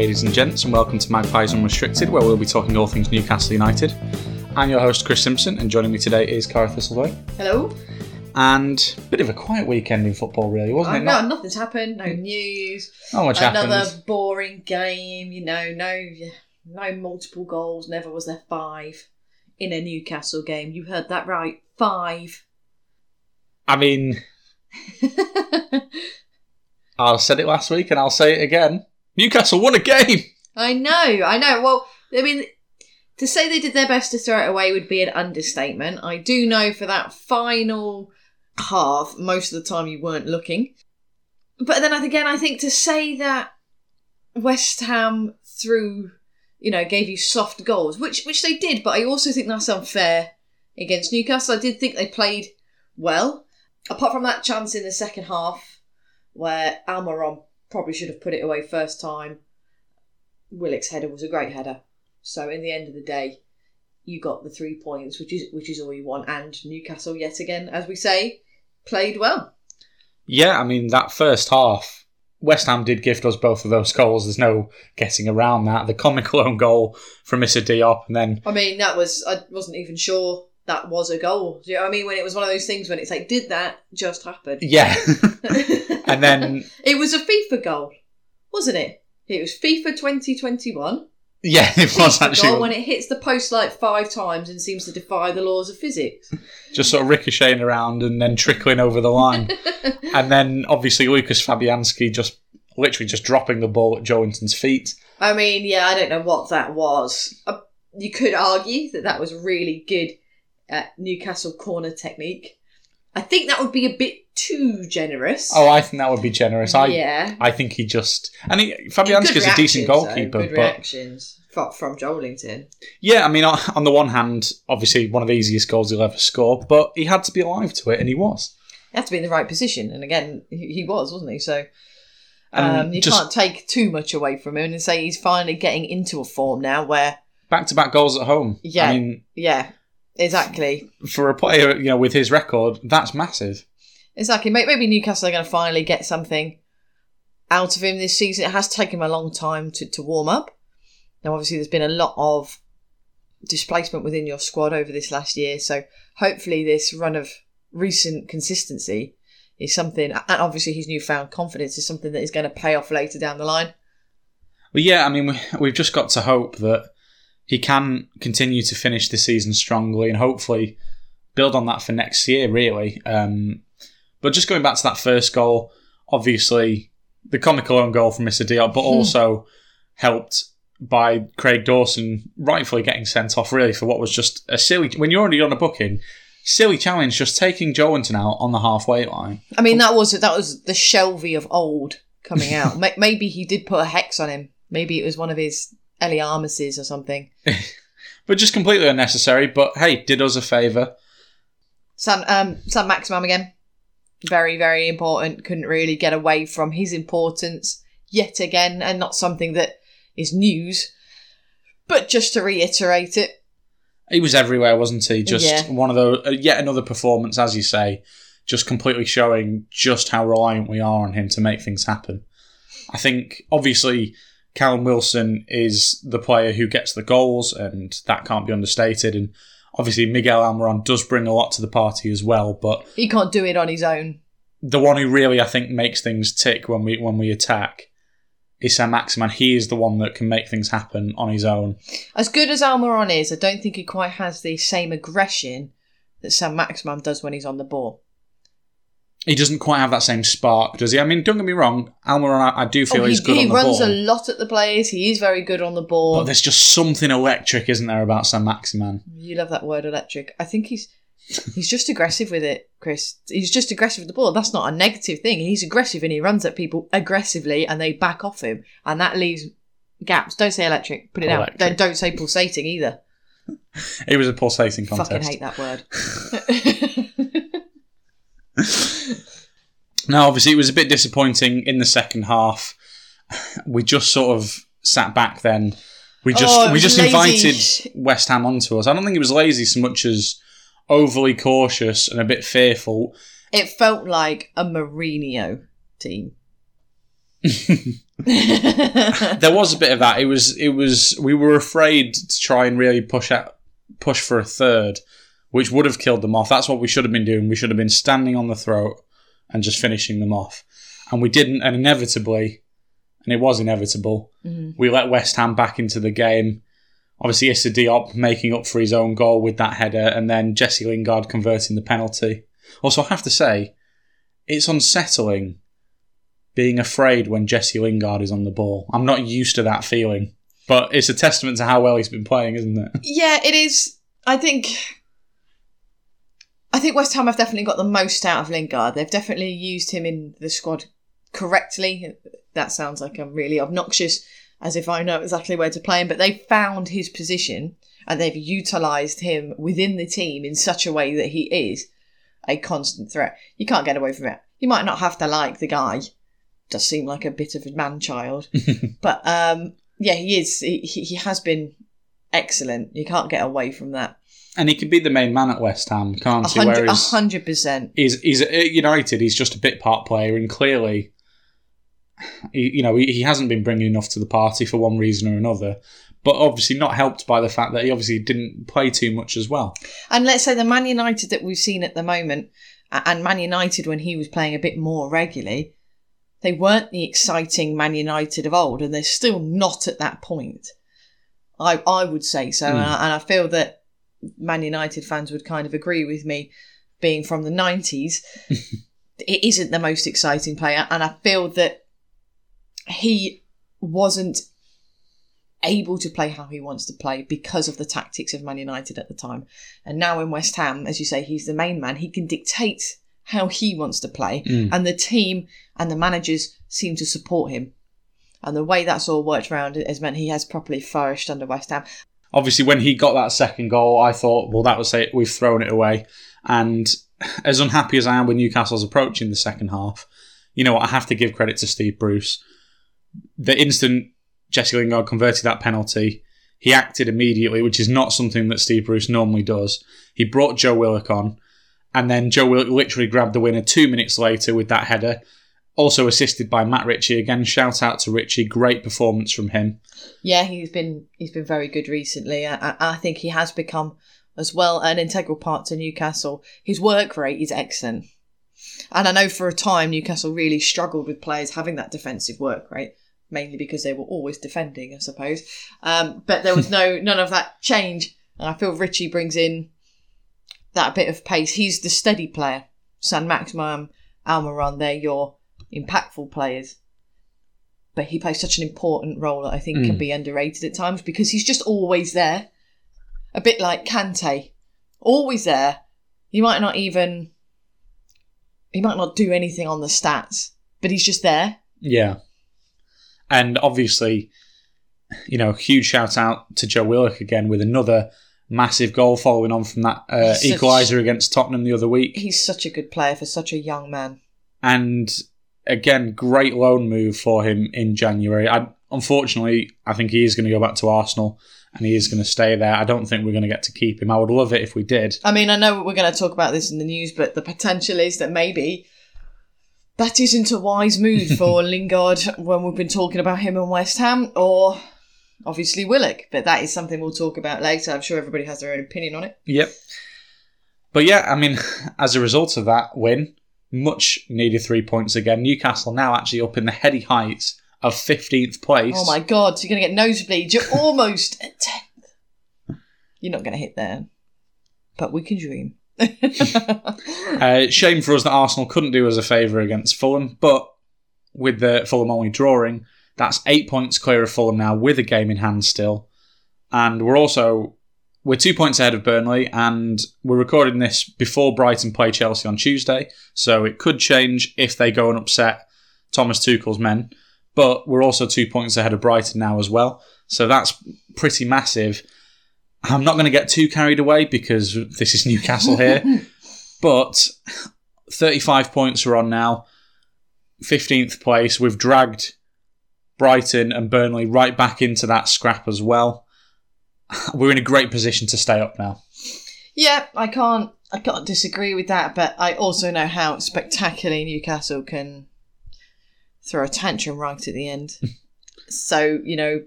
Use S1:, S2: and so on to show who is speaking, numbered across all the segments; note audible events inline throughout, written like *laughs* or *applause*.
S1: Ladies and gents, and welcome to Magpies Unrestricted, where we'll be talking all things Newcastle United. I'm your host, Chris Simpson, and joining me today is Cara Thistledoy.
S2: Hello.
S1: And a bit of a quiet weekend in football, really, wasn't
S2: Oh,
S1: it?
S2: no,
S1: Not,
S2: nothing's happened. No news.
S1: not much
S2: Another
S1: happened.
S2: boring game. You know, no, no multiple goals. Never was there five in a Newcastle game. You heard that right. Five.
S1: I mean, *laughs* I said it last week, and I'll say it again. Newcastle won a game.
S2: I know. I know. Well, I mean, to say they did their best to throw it away would be an understatement. I do know for that final half, most of the time you weren't looking. But then again, I think to say that West Ham threw, you know, gave you soft goals, which which they did, but I also think that's unfair against Newcastle. I did think they played well, apart from that chance in the second half where Almiron probably should have put it away first time. Willock's header was a great header. So in the end of the day, you got the three points, which is which is all you want. And Newcastle, yet again, as we say, played well.
S1: Yeah, I mean, that first half, West Ham did gift us both of those goals. There's no getting around that. The comical own goal from Mr. Diop, and then
S2: I mean, that was I wasn't even sure that was a goal. Do you know what I mean? When it was one of those things when it's like, did that just happen? *laughs*
S1: yeah, and then *laughs*
S2: it was a FIFA goal, wasn't it? It was FIFA 2021.
S1: yeah, it was
S2: FIFA
S1: actually
S2: goal when it hits the post like five times and seems to defy the laws of physics. *laughs*
S1: just sort of ricocheting around and then trickling over the line. and then obviously Lucas Fabianski just literally just dropping the ball at Joelinton's feet.
S2: I mean, yeah, I don't know what that was. Uh, you could argue that that was really good uh, Newcastle corner technique. I think that would be a bit too generous.
S1: Oh, I think that would be generous. I
S2: yeah.
S1: I think he just and he, Fabianski's a decent goalkeeper,
S2: though, Good
S1: but
S2: reactions from, Joelinton.
S1: yeah, I mean on the one hand, obviously one of the easiest goals he'll ever score, but he had to be alive to it, and he was.
S2: He had to be in the right position, and again, he, was, wasn't he? So um, you
S1: just
S2: can't take too much away from him and say he's finally getting into a form now where,
S1: back to back goals at home.
S2: Yeah.
S1: I mean,
S2: yeah, exactly.
S1: for a player you know with his record, that's massive.
S2: Exactly. May- Maybe Newcastle are going to finally get something out of him this season. It has taken him a long time to, to warm up. Now, obviously, there's been a lot of displacement within your squad over this last year. So hopefully, this run of recent consistency is something, and obviously, his newfound confidence is something that is going to pay off later down the line.
S1: Well, yeah, I mean, we, we've just got to hope that he can continue to finish the season strongly and hopefully build on that for next year, really. Um, but just going back to that first goal, obviously the comical own goal from Mr. Diop, but *laughs* also helped by Craig Dawson rightfully getting sent off, really, for what was just a silly. When you're already on a booking, silly challenge, just taking Joelinton out on the halfway line.
S2: I mean, that was that was the Shelby of old coming out. *laughs* Maybe he did put a hex on him. Maybe it was one of his Eliarmuses or something. *laughs*
S1: But just completely unnecessary, but hey, did us a favour.
S2: San um Saint-Maximin again. Very, very important. Couldn't really get away from his importance yet again, and not something that is news. But just to reiterate it,
S1: He was everywhere, wasn't he? Just
S2: Yeah.
S1: one of those, uh, yet another performance, as you say, just completely showing just how reliant we are on him to make things happen. I think, obviously, Callum Wilson is the player who gets the goals, and that can't be understated. And obviously, Miguel Almiron does bring a lot to the party as well. But
S2: he can't do it on his own.
S1: the one who really, I think, makes things tick when we when we attack is Saint-Maximin. He is the one that can make things happen on his own.
S2: As good as Almiron is, I don't think he quite has the same aggression that Saint-Maximin does when he's on the ball.
S1: He doesn't quite have that same spark, does he? I mean, don't get me wrong, Almiron, I, I do feel
S2: Oh, he,
S1: he's good
S2: he
S1: on the ball.
S2: He runs a lot at the players. He is very good on the ball.
S1: but there's just something electric, isn't there, about Saint-Maximin?
S2: You love that word electric. I think he's He's just aggressive with it, Chris. He's just aggressive with the ball. That's not a negative thing. He's aggressive and he runs at people aggressively and they back off him. And that leaves gaps. Don't say electric. Put it
S1: Electric.
S2: out. Don't, don't say pulsating either. *laughs*
S1: It was a pulsating contest.
S2: I fucking hate that word. *laughs*
S1: Now, obviously, it was a bit disappointing in the second half. We just sort of sat back then. We just
S2: Oh,
S1: we just
S2: lazy.
S1: invited West Ham onto us. I don't think it was lazy so much as overly cautious and a bit fearful.
S2: it felt like a Mourinho team. *laughs*
S1: There was a bit of that. It was it was we were afraid to try and really push out push for a third, which would have killed them off. That's what we should have been doing. We should have been standing on the throat and just finishing them off. And we didn't, and inevitably, and it was inevitable,
S2: Mhm.
S1: we let West Ham back into the game. Obviously, Issa Diop making up for his own goal with that header, and then Jesse Lingard converting the penalty. Also, I have to say, it's unsettling being afraid when Jesse Lingard is on the ball. I'm not used to that feeling, but it's a testament to how well he's been playing, isn't it?
S2: Yeah, it is. I think. I think West Ham have definitely got the most out of Lingard. They've definitely used him in the squad correctly. That sounds like I'm really obnoxious, as if I know exactly where to play him. But they found his position and they've utilised him within the team in such a way that he is a constant threat. You can't get away from it. You might not have to like the guy. Does seem like a bit of a man child, *laughs* but um, yeah, he is. He, he he has been excellent. You can't get away from that.
S1: And he could be the main man at West Ham, can't he?
S2: hundred, a
S1: Whereas
S2: hundred percent.
S1: he's, he's at United, he's just a bit part player, and clearly, he, you know, he, he hasn't been bringing enough to the party for one reason or another. But obviously, not helped by the fact that he obviously didn't play too much as well.
S2: And let's say the Man United that we've seen at the moment, and Man United when he was playing a bit more regularly, they weren't the exciting Man United of old, and they're still not at that point. I I would say so, hmm. and, I, and I feel that Man United fans would kind of agree with me, being from the nineties. *laughs* it isn't the most exciting player, and I feel that he wasn't able to play how he wants to play because of the tactics of Man United at the time. And now in West Ham, as you say, he's the main man. He can dictate how he wants to play,
S1: Mm.
S2: and the team and the managers seem to support him. And the way that's all worked around has meant he has properly flourished under West Ham.
S1: Obviously, when he got that second goal, I thought, well, that was it. We've thrown it away. And as unhappy as I am with Newcastle's approach in the second half, you know what? I have to give credit to Steve Bruce. The instant Jesse Lingard converted that penalty, he acted immediately, which is not something that Steve Bruce normally does. He brought Joe Willock on, and then Joe Willock literally grabbed the winner two minutes later with that header. Also assisted by Matt Ritchie again. Shout out to Ritchie, great performance from him.
S2: Yeah, he's been he's been very good recently. I, I, think he has become as well an integral part to Newcastle. His work rate is excellent, and I know for a time Newcastle really struggled with players having that defensive work rate, mainly because they were always defending, I suppose. Um, but there was *laughs* no none of that change, and I feel Ritchie brings in that bit of pace. He's the steady player. Saint-Maximin, Almiron, they're your impactful players but he plays such an important role that I think can
S1: Mm.
S2: be underrated at times because he's just always there. A bit like Kante, always there. He might not even, he might not do anything on the stats, but he's just there.
S1: Yeah. And obviously, you know, huge shout out to Joe Willock again with another massive goal following on from that uh, equaliser against Tottenham the other week.
S2: He's such a good player for such a young man.
S1: And again, great loan move for him in January. I, unfortunately, I think he is going to go back to Arsenal and he is going to stay there. I don't think we're going to get to keep him. I would love it if we did.
S2: I mean, I know we're going to talk about this in the news, but the potential is that maybe that isn't a wise move *laughs* for Lingard when we've been talking about him and West Ham, or obviously Willock. But that is something we'll talk about later. I'm sure everybody has their own opinion on it.
S1: Yep. But yeah, I mean, *laughs* as a result of that win, much needed three points again. Newcastle now actually up in the heady heights of 15th place.
S2: Oh my god, so you're going to get nosebleeds. You're almost at 10th. You're not going to hit there, but we can dream. *laughs*
S1: Uh, shame for us that Arsenal couldn't do us a favour against Fulham, but with the Fulham only drawing, that's eight points clear of Fulham now with a game in hand still. And we're also we're two points ahead of Burnley, and we're recording this before Brighton play Chelsea on Tuesday, so it could change if they go and upset Thomas Tuchel's men. But we're also two points ahead of Brighton now as well, so that's pretty massive. I'm not going to get too carried away because this is Newcastle here, *laughs* but 35 points are on now, 15th place. We've dragged Brighton and Burnley right back into that scrap as well. *laughs* We're in a great position to stay up now.
S2: Yeah, I can't I can't disagree with that, but I also know how spectacularly Newcastle can throw a tantrum right at the end. *laughs* so, you know,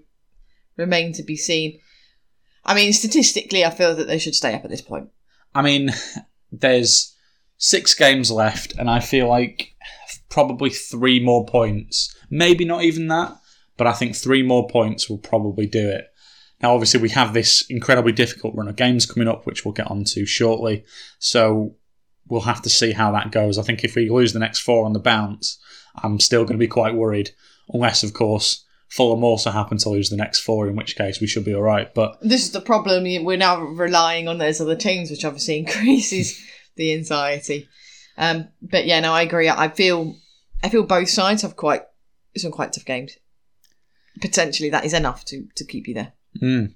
S2: remain to be seen. I mean, statistically I feel that they should stay up at this point.
S1: I mean, there's six games left, and I feel like probably three more points. Maybe not even that, but I think three more points will probably do it. Now, obviously, we have this incredibly difficult run of games coming up, which we'll get onto shortly. So we'll have to see how that goes. I think if we lose the next four on the bounce, I'm still going to be quite worried, unless, of course, Fulham also happen to lose the next four, in which case we should be all right. But
S2: This is the problem. We're now relying on those other teams, which obviously *laughs* increases *laughs* the anxiety. Um, but yeah, no, I agree. I feel I feel both sides have quite some quite tough games. Potentially, that is enough to to keep you there.
S1: Mm.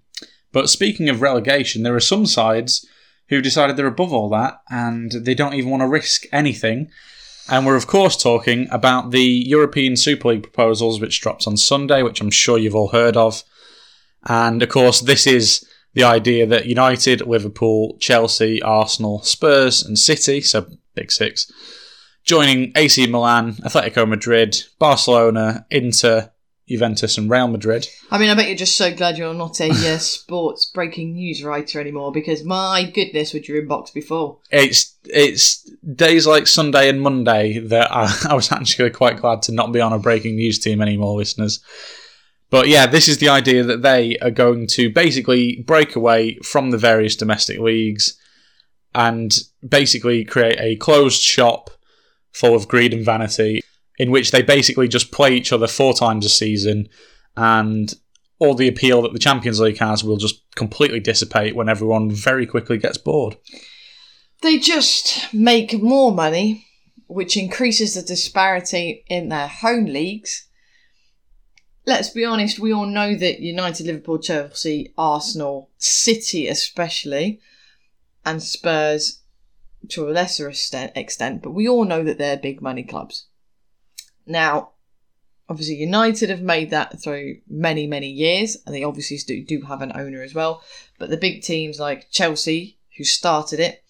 S1: But speaking of relegation, there are some sides who've decided they're above all that and they don't even want to risk anything. And we're, of course, talking about the European Super League proposals, which drops on Sunday, which I'm sure you've all heard of. And, of course, this is the idea that United, Liverpool, Chelsea, Arsenal, Spurs, and City, so Big Six, joining AC Milan, Atletico Madrid, Barcelona, Inter, Juventus, and Real Madrid.
S2: I mean, I bet you're just so glad you're not a uh, *laughs* sports breaking news writer anymore because my goodness, would your inbox be full?
S1: It's it's days like Sunday and Monday that I, *laughs* I was actually quite glad to not be on a breaking news team anymore, listeners. But yeah, this is the idea that they are going to basically break away from the various domestic leagues and basically create a closed shop full of greed and vanity in which they basically just play each other four times a season and all the appeal that the Champions League has will just completely dissipate when everyone very quickly gets bored.
S2: They just make more money, which increases the disparity in their home leagues. Let's be honest, we all know that United, Liverpool, Chelsea, Arsenal, City especially, and Spurs to a lesser extent, but we all know that they're big money clubs. Now, obviously, United have made that through many, many years, and they obviously do, do have an owner as well. But the big teams like Chelsea, who started it,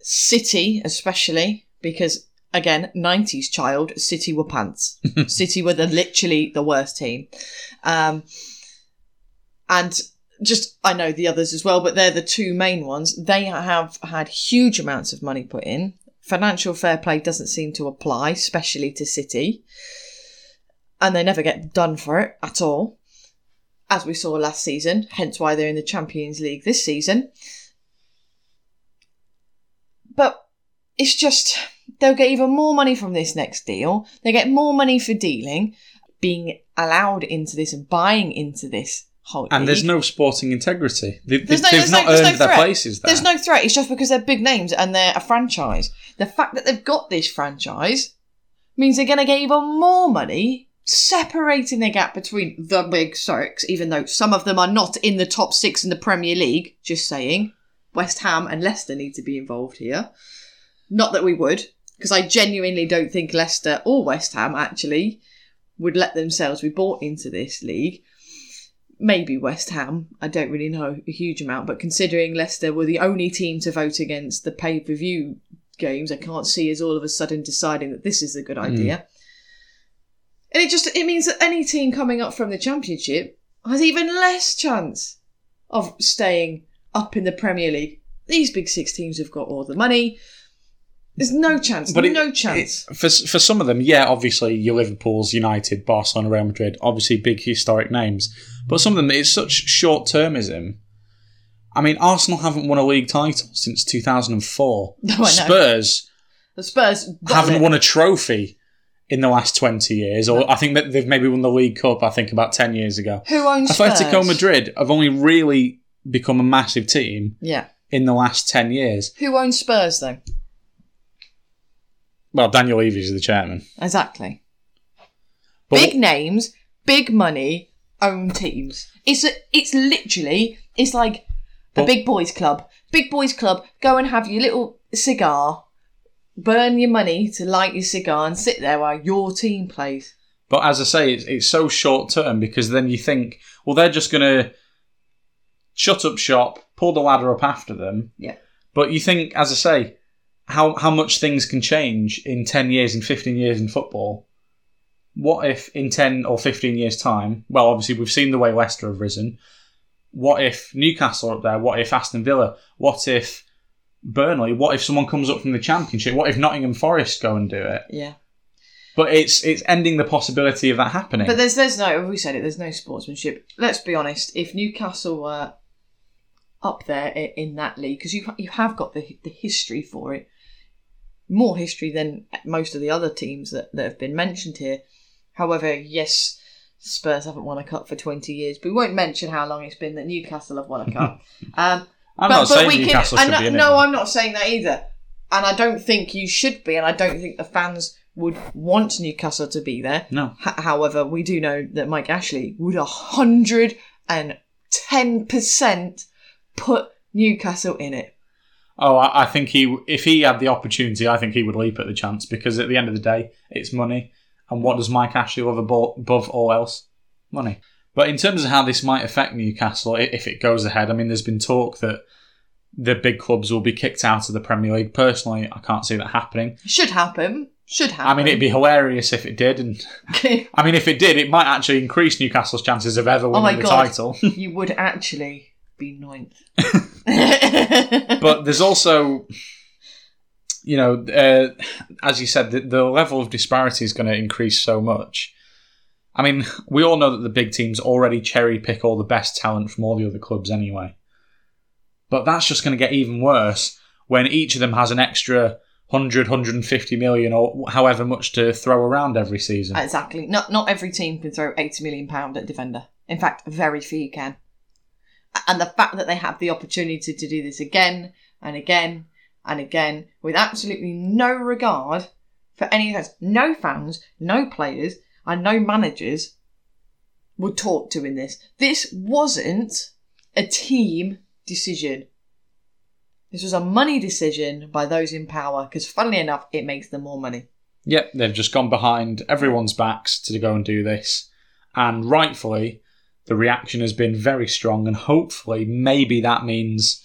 S2: City especially, because again, 90s child, City were pants. *laughs* City were the literally the worst team. Um, and just, I know the others as well, but they're the two main ones. They have had huge amounts of money put in. Financial fair play doesn't seem to apply, especially to City. And they never get done for it at all, as we saw last season, hence why they're in the Champions League this season. But it's just, they'll get even more money from this next deal. They get more money for dealing, being allowed into this and buying into this whole
S1: And there's no sporting integrity. They, they,
S2: no-
S1: have not
S2: no- there's no
S1: earned their places there.
S2: There's no threat. It's just because they're big names and they're a franchise. The fact that they've got this franchise means they're going to get even more money, separating the gap between the big six, even though some of them are not in the top six in the Premier League. Just saying. West Ham and Leicester need to be involved here. Not that we would, because I genuinely don't think Leicester or West Ham actually would let themselves be bought into this league maybe West Ham. I don't really know a huge amount, but considering Leicester were the only team to vote against the pay per view games, I can't see us all of a sudden deciding that this is a good hmm. idea. And it just it means that any team coming up from the championship has even less chance of staying up in the Premier League. These big six teams have got all the money. There's no chance.
S1: But it-
S2: no chance.
S1: it- for for some of them, yeah, obviously your Liverpool's, United, Barcelona, Real Madrid, obviously big historic names. But some of them, it's such short termism. I mean, Arsenal haven't won a league title since 2004. *laughs*
S2: No.
S1: Spurs
S2: the Spurs
S1: haven't
S2: it.
S1: won a trophy in the last 20 years, or I think that they've maybe won the League Cup. I think about 10 years ago.
S2: Who owns
S1: Atletico
S2: Spurs?
S1: Madrid have only really become a massive team
S2: Yeah.
S1: in the last 10 years.
S2: Who owns Spurs though?
S1: Well, Daniel Levy is the chairman.
S2: Exactly.
S1: But
S2: big names, big money, own teams. It's a, it's literally it's like the
S1: But-
S2: big boys club. Big boys club. Go and have your little cigar, burn your money to light your cigar, and sit there while your team plays.
S1: But as I say, it's, it's so short term because then you think, well, they're just going to shut up shop, pull the ladder up after them.
S2: Yeah.
S1: But you think, as I say, how how much things can change in ten years, and fifteen years in football. What if in ten or fifteen years' time? Well, obviously we've seen the way Leicester have risen. What if Newcastle are up there? What if Aston Villa? What if Burnley? What if someone comes up from the Championship? What if Nottingham Forest go and do it?
S2: Yeah.
S1: But it's it's ending the possibility of that happening.
S2: But there's there's no we said it. There's no sportsmanship. Let's be honest. If Newcastle were up there in that league, because you you have got the the history for it, more history than most of the other teams that, that have been mentioned here. However, yes, Spurs haven't won a cup for twenty years, but we won't mention how long it's been that Newcastle have won a cup. *laughs* um,
S1: I'm
S2: but,
S1: not
S2: but
S1: saying
S2: we
S1: Newcastle
S2: can.
S1: should
S2: and
S1: be in
S2: no,
S1: it.
S2: I'm not saying that either. And I don't think you should be, and I don't think the fans would want Newcastle to be there.
S1: No.
S2: H- however, we do know that Mike Ashley would a hundred and ten percent put Newcastle in it.
S1: Oh, I, I think he, if he had the opportunity, I think he would leap at the chance because at the end of the day, it's money. And what does Mike Ashley love abo- above all else? Money. But in terms of how this might affect Newcastle, if it goes ahead, I mean, there's been talk that the big clubs will be kicked out of the Premier League. Personally, I can't see that happening.
S2: Should happen. Should happen.
S1: I mean, it'd be hilarious if it did, and *laughs* I mean, if it did, it might actually increase Newcastle's chances of ever winning
S2: Oh my
S1: the
S2: God.
S1: title. *laughs*
S2: you would actually be ninth. *laughs* *laughs*
S1: but there's also, you know, uh, as you said, the, the level of disparity is going to increase so much. I mean, we all know that the big teams already cherry pick all the best talent from all the other clubs anyway. But that's just going to get even worse when each of them has an extra 100, 150 million or however much to throw around every season.
S2: exactly. Not not every team can throw eighty million pound at defender. In fact, very few can. And the fact that they have the opportunity to do this again and again and again with absolutely no regard for any of those, no fans, no players, and no managers were talk to in this. This wasn't a team decision. This was a money decision by those in power because, funnily enough, it makes them more money.
S1: Yep, they've just gone behind everyone's backs to go and do this. And rightfully, the reaction has been very strong, and hopefully, maybe that means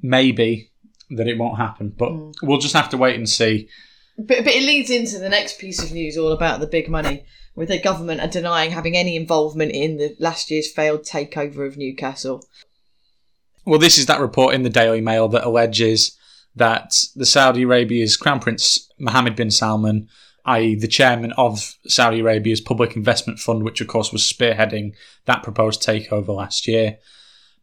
S1: maybe that it won't happen. But mm. we'll just have to wait and see.
S2: But, but it leads into the next piece of news all about the big money, with the government are denying having any involvement in the last year's failed takeover of Newcastle.
S1: Well, this is that report in the Daily Mail that alleges that the Saudi Arabia's Crown Prince Mohammed bin Salman, i.e., the chairman of Saudi Arabia's Public Investment Fund, which of course was spearheading that proposed takeover last year,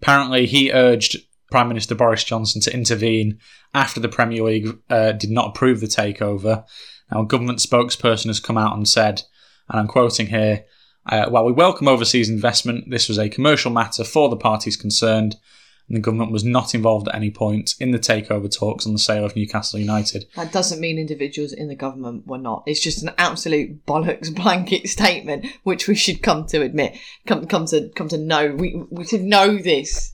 S1: apparently he urged Prime Minister Boris Johnson to intervene after the Premier League uh, did not approve the takeover. Now, a government spokesperson has come out and said, and I'm quoting here, uh, while we welcome overseas investment, this was a commercial matter for the parties concerned and the government was not involved at any point in the takeover talks on the sale of Newcastle United.
S2: That doesn't mean individuals in the government were not. It's just an absolute bollocks *laughs* blanket statement, which we should come to admit, come come to come to know. We we should know this.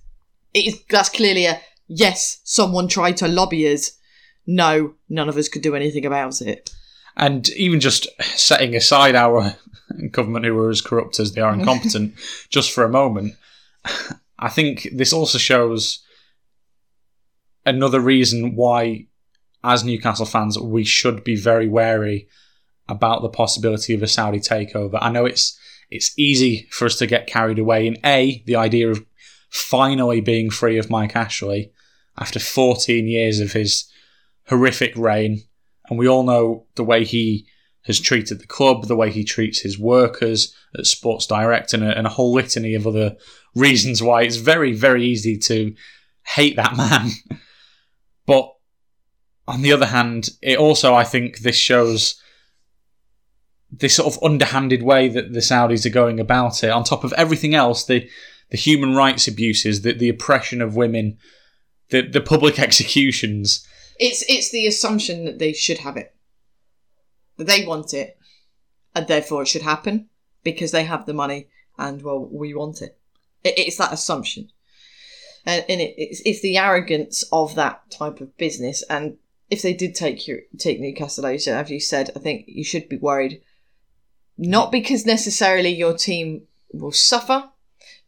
S2: It is that's clearly a yes. Someone tried to lobby us. No, none of us could do anything about it.
S1: And even just setting aside our *laughs* government, who are as corrupt as they are incompetent, *laughs* just for a moment, I think this also shows another reason why, as Newcastle fans, we should be very wary about the possibility of a Saudi takeover. I know it's it's easy for us to get carried away in a the idea of finally being free of Mike Ashley after 14 years of his horrific reign, and we all know the way he has treated the club, the way he treats his workers at Sports Direct, and a, and a whole litany of other reasons why it's very, very easy to hate that *laughs* man. but on the other hand, it also, I think, this shows this sort of underhanded way that the Saudis are going about it. On top of everything else, they the human rights abuses, the the oppression of women, the the public *laughs* executions.
S2: It's it's the assumption that they should have it, that they want it, and therefore it should happen because they have the money and well we want it. it it's that assumption, and, and it, it's it's the arrogance of that type of business. And if they did take you take Newcastle out, as you said, I think you should be worried, not because necessarily your team will suffer.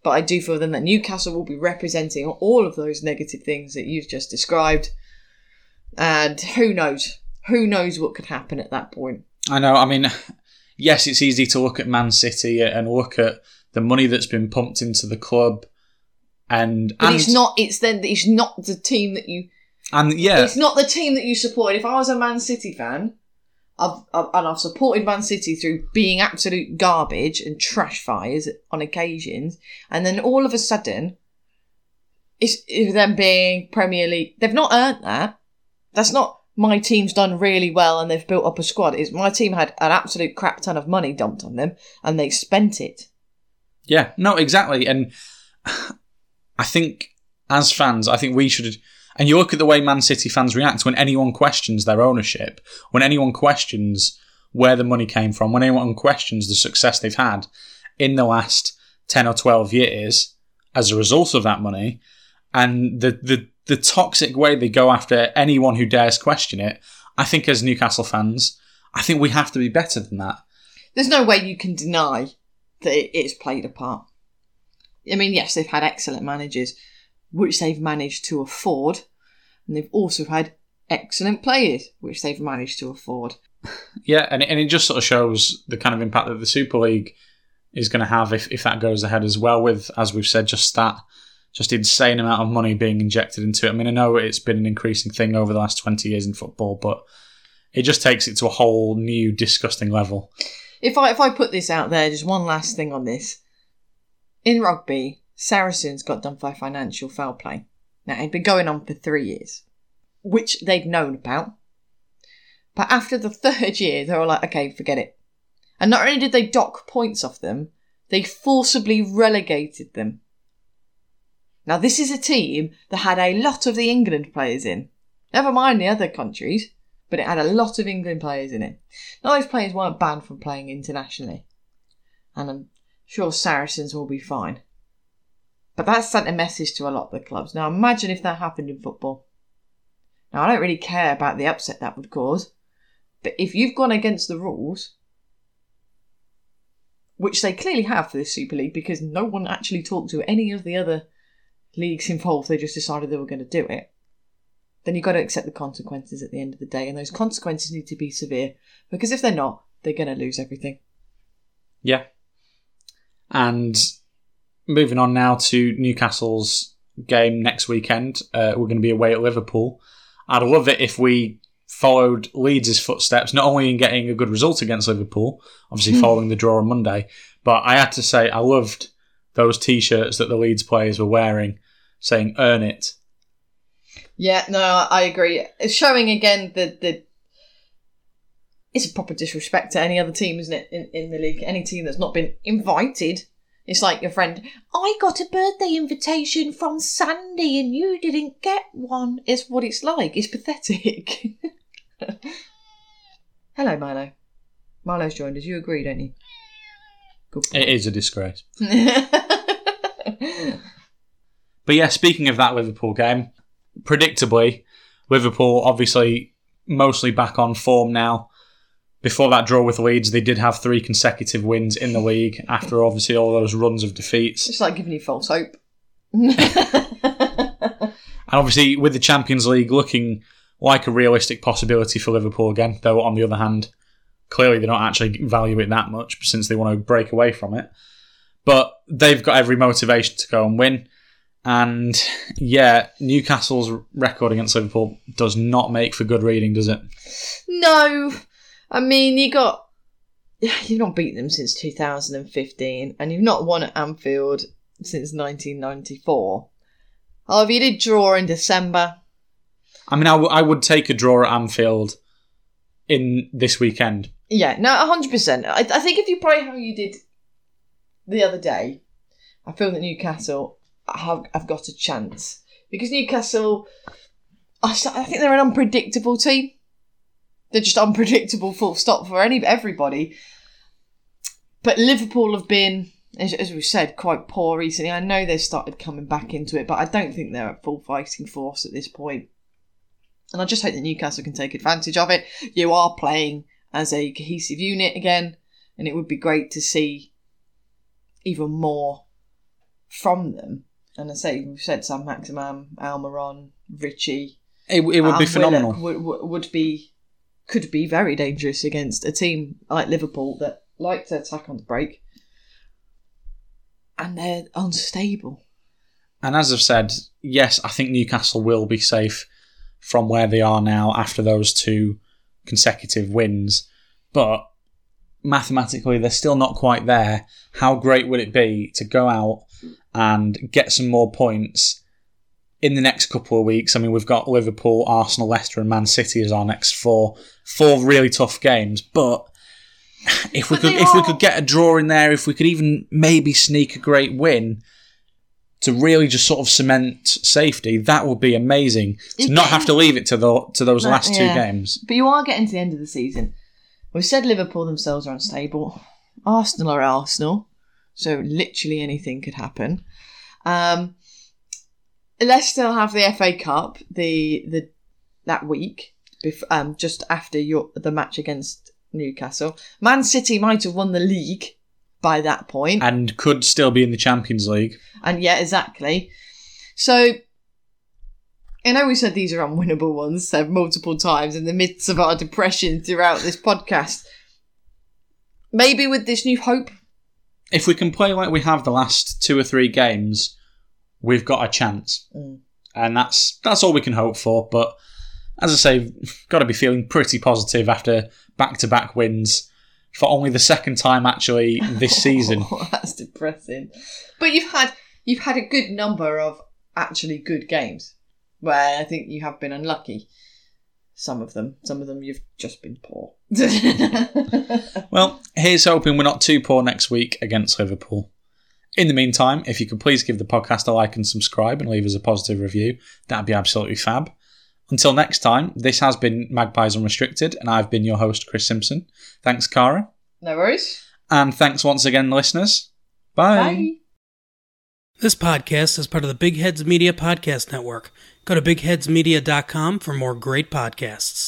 S2: But I do feel then that Newcastle will be representing all of those negative things that you've just described. And who knows? Who knows what could happen at that point?
S1: I know. I mean, yes, it's easy to look at Man City and look at the money that's been pumped into the club, and
S2: But
S1: and,
S2: it's not. It's then. It's not the team that you.
S1: and yeah,
S2: It's not the team that you support. If I was a Man City fan, I've, I've and I've supported Man City through being absolute garbage and trash fires on occasions, and then all of a sudden, it's, it's them being Premier League. They've not earned that. That's not my team's done really well and they've built up a squad. is my team had an absolute crap ton of money dumped on them and they spent it.
S1: Yeah, no, exactly. And *sighs* I think as fans, I think we should. And you look at the way Man City fans react when anyone questions their ownership, when anyone questions where the money came from, when anyone questions the success they've had in the last 10 or 12 years as a result of that money, and the, the, the toxic way they go after anyone who dares question it, I think as Newcastle fans, I think we have to be better than that.
S2: There's no way you can deny that it's played a part. I mean, yes, they've had excellent managers, which they've managed to afford, and they've also had excellent players, which they've managed to afford. *laughs*
S1: Yeah, and it, and it just sort of shows the kind of impact that the Super League is going to have if, if that goes ahead as well. With as we've said, just that just insane amount of money being injected into it. I mean, I know it's been an increasing thing over the last twenty years in football, but it just takes it to a whole new disgusting level.
S2: If I if I put this out there, just one last thing on this. In rugby, Saracens got done for financial foul play. Now it'd been going on for three years, which they'd known about. But after the *laughs* third year, they were like, okay, forget it. And not only did they dock points off them, they forcibly relegated them. Now this is a team that had a lot of the England players in. Never mind the other countries, but it had a lot of England players in it. Now those players weren't banned from playing internationally. And I'm sure Saracens will be fine. But that sent a message to a lot of the clubs. Now imagine if that happened in football. Now I don't really care about the upset that would cause, but if you've gone against the rules, which they clearly have for this Super League because no one actually talked to any of the other leagues involved, they just decided they were going to do it, then you've got to accept the consequences at the end of the day, and those consequences need to be severe because if they're not, they're going to lose everything.
S1: Yeah. And moving on now to Newcastle's game next weekend, uh, we're going to be away at Liverpool. I'd love it if we followed Leeds' footsteps, not only in getting a good result against Liverpool, obviously following the draw on Monday, but I had to say I loved those t-shirts that the Leeds players were wearing, saying "Earn it."
S2: Yeah, no, I agree. It's showing again that the it's a proper disrespect to any other team, isn't it? In, in the league, any team that's not been invited. It's like your friend. I got a birthday invitation from Sandy, and you didn't get one. It's what it's like. It's pathetic. *laughs* Hello, Milo. Milo's joined us. You agree, don't you?
S1: It is a disgrace. *laughs* But yeah, speaking of that Liverpool game, predictably, Liverpool obviously mostly back on form now. Before that draw with Leeds, they did have three consecutive wins in the league after obviously all those runs of defeats.
S2: it's like giving you false hope. *laughs*
S1: And obviously, with the Champions League looking like a realistic possibility for Liverpool again, though on the other hand, clearly they don't actually value it that much since they want to break away from it. But they've got every motivation to go and win. And yeah, Newcastle's record against Liverpool does not make for good reading, does it?
S2: No, I mean you got you've not beaten them since 2015, and you've not won at Anfield since 1994. Oh, if you did draw in December,
S1: I mean, I, w- I would take a draw at Anfield in this weekend.
S2: yeah, no, hundred percent. I, I think if you play how you did the other day, I feel that Newcastle have, have got a chance because Newcastle, I think they're an unpredictable team. They're just unpredictable, full stop for any everybody. But Liverpool have been, as, as we've said, quite poor recently. I know they've started coming back into it, but I don't think they're at full fighting force at this point. And I just hope that Newcastle can take advantage of it. You are playing as a cohesive unit again, and it would be great to see even more from them. And I say we've said Saint-Maximin, Almiron, Ritchie.
S1: It, it would be phenomenal.
S2: Would, would be could be very dangerous against a team like Liverpool that like to attack on the break, and they're unstable.
S1: And as I've said, yes, I think Newcastle will be safe from where they are now after those two consecutive wins. But mathematically, they're still not quite there. How great would it be to go out and get some more points in the next couple of weeks? I mean, we've got Liverpool, Arsenal, Leicester, and Man City as our next four four really tough games. But if we
S2: But
S1: could if we could get a draw in there, if we could even maybe sneak a great win to really just sort of cement safety, that would be amazing. To not have to leave it to the to those
S2: That-
S1: last two games.
S2: But you are getting to the end of the season. We've said Liverpool themselves are unstable. Arsenal are Arsenal, so literally anything could happen. Um, Leicester still have the FA Cup the the that week, bef- um, just after your the match against Newcastle. Man City might have won the league by that point,
S1: And could still be in the Champions League.
S2: and yeah, exactly. So, I know we said these are unwinnable ones, said multiple times in the midst of our depression throughout this podcast. Maybe with this new hope,
S1: If we can play like we have the last two or three games, we've got a chance.
S2: Mm.
S1: And that's that's all we can hope for. But as I say, got to be feeling pretty positive after back to back wins for only the second time actually this *laughs* season.
S2: Oh, *laughs* that's depressing. But you've had you've had a good number of actually good games where I think you have been unlucky. Some of them, some of them you've just been poor. *laughs*
S1: Well, here's hoping we're not too poor next week against Liverpool. In the meantime, if you could please give the podcast a like and subscribe and leave us a positive review, that'd be absolutely fab. Until next time, this has been Magpies Unrestricted, and I've been your host, Chris Simpson. Thanks, Cara.
S2: no worries.
S1: And thanks once again, listeners. Bye.
S2: Bye.
S3: This podcast is part of the Big Heads Media Podcast Network. Go to bigheadsmedia.com for more great podcasts.